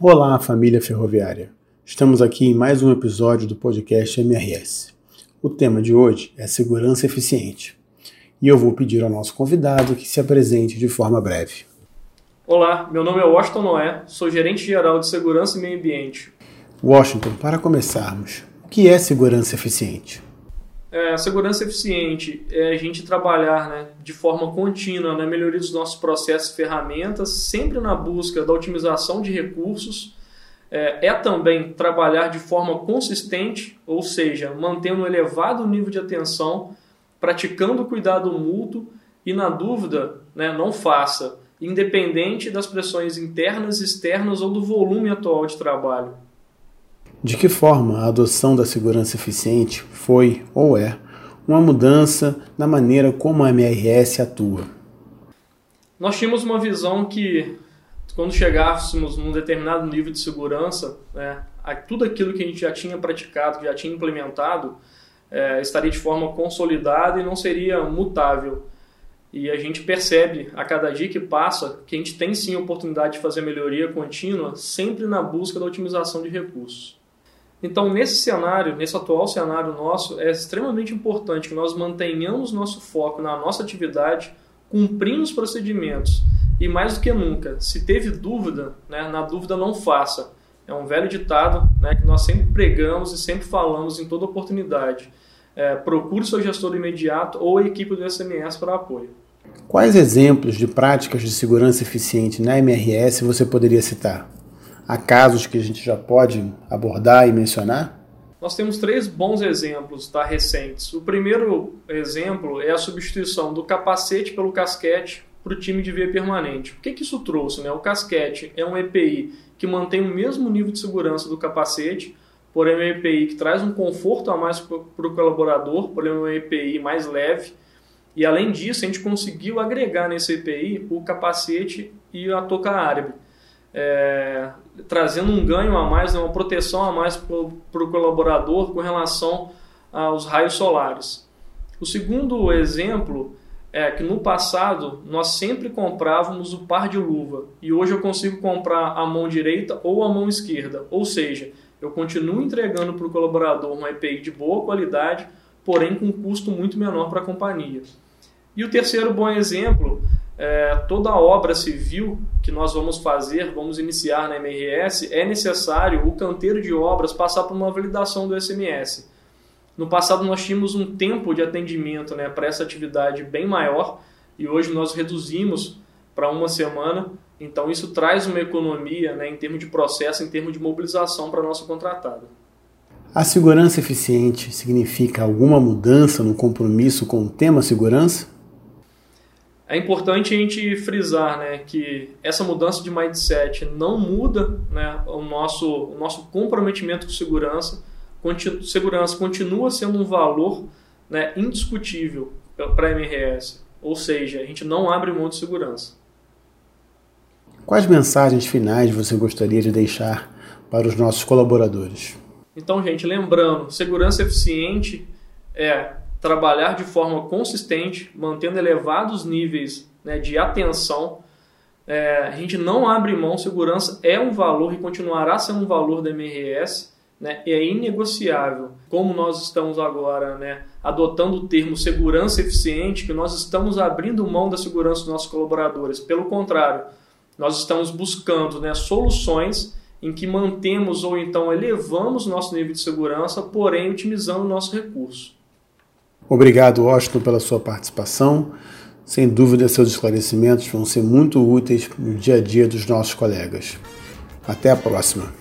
Olá, família ferroviária. Estamos aqui em mais um episódio do podcast MRS. O tema de hoje é segurança eficiente. E eu vou pedir ao nosso convidado que se apresente de forma breve. Olá, meu nome é Washington Noé, sou gerente geral de segurança e meio ambiente. Washington, para começarmos, o que é segurança eficiente? É, segurança eficiente é a gente trabalhar né, de forma contínua na melhoria dos nossos processos e ferramentas, sempre na busca da otimização de recursos. É, é também trabalhar de forma consistente, ou seja, mantendo um elevado nível de atenção, praticando cuidado mútuo e, na dúvida, né, não faça, independente das pressões internas, externas ou do volume atual de trabalho. De que forma a adoção da segurança eficiente foi ou é uma mudança na maneira como a MRS atua? Nós tínhamos uma visão que, quando chegássemos num determinado nível de segurança, né, tudo aquilo que a gente já tinha praticado, que já tinha implementado, é, estaria de forma consolidada e não seria mutável. E a gente percebe a cada dia que passa que a gente tem sim a oportunidade de fazer melhoria contínua, sempre na busca da otimização de recursos. Então, nesse cenário, nesse atual cenário nosso, é extremamente importante que nós mantenhamos nosso foco na nossa atividade, cumprindo os procedimentos. E mais do que nunca, se teve dúvida, né, na dúvida não faça. É um velho ditado né, que nós sempre pregamos e sempre falamos em toda oportunidade. É, procure seu gestor imediato ou a equipe do SMS para apoio. Quais exemplos de práticas de segurança eficiente na MRS você poderia citar? Há casos que a gente já pode abordar e mencionar? Nós temos três bons exemplos tá, recentes. O primeiro exemplo é a substituição do capacete pelo casquete para o time de via permanente. O que, que isso trouxe? Né? O casquete é um EPI que mantém o mesmo nível de segurança do capacete, porém é um EPI que traz um conforto a mais para o colaborador, porém é um EPI mais leve. E além disso, a gente conseguiu agregar nesse EPI o capacete e a touca árabe é, trazendo um ganho a mais, né, uma proteção a mais para o colaborador com relação aos raios solares. O segundo exemplo é que no passado nós sempre comprávamos o par de luva e hoje eu consigo comprar a mão direita ou a mão esquerda, ou seja, eu continuo entregando para o colaborador uma EPI de boa qualidade, porém com um custo muito menor para a companhia. E o terceiro bom exemplo é, toda obra civil que nós vamos fazer, vamos iniciar na MRS, é necessário o canteiro de obras passar por uma validação do SMS. No passado nós tínhamos um tempo de atendimento né, para essa atividade bem maior e hoje nós reduzimos para uma semana. Então isso traz uma economia né, em termos de processo, em termos de mobilização para a nossa contratada. A segurança eficiente significa alguma mudança no compromisso com o tema segurança? É importante a gente frisar né, que essa mudança de mindset não muda né, o, nosso, o nosso comprometimento com segurança. Continu, segurança continua sendo um valor né, indiscutível para a MRS, ou seja, a gente não abre mão de segurança. Quais mensagens finais você gostaria de deixar para os nossos colaboradores? Então, gente, lembrando, segurança eficiente é trabalhar de forma consistente, mantendo elevados níveis né, de atenção. É, a gente não abre mão, segurança é um valor e continuará sendo um valor da MRS, né, é inegociável. Como nós estamos agora né, adotando o termo segurança eficiente, que nós estamos abrindo mão da segurança dos nossos colaboradores. Pelo contrário, nós estamos buscando né, soluções em que mantemos ou então elevamos nosso nível de segurança, porém otimizando o nosso recurso. Obrigado, Washington, pela sua participação. Sem dúvida, seus esclarecimentos vão ser muito úteis no dia a dia dos nossos colegas. Até a próxima.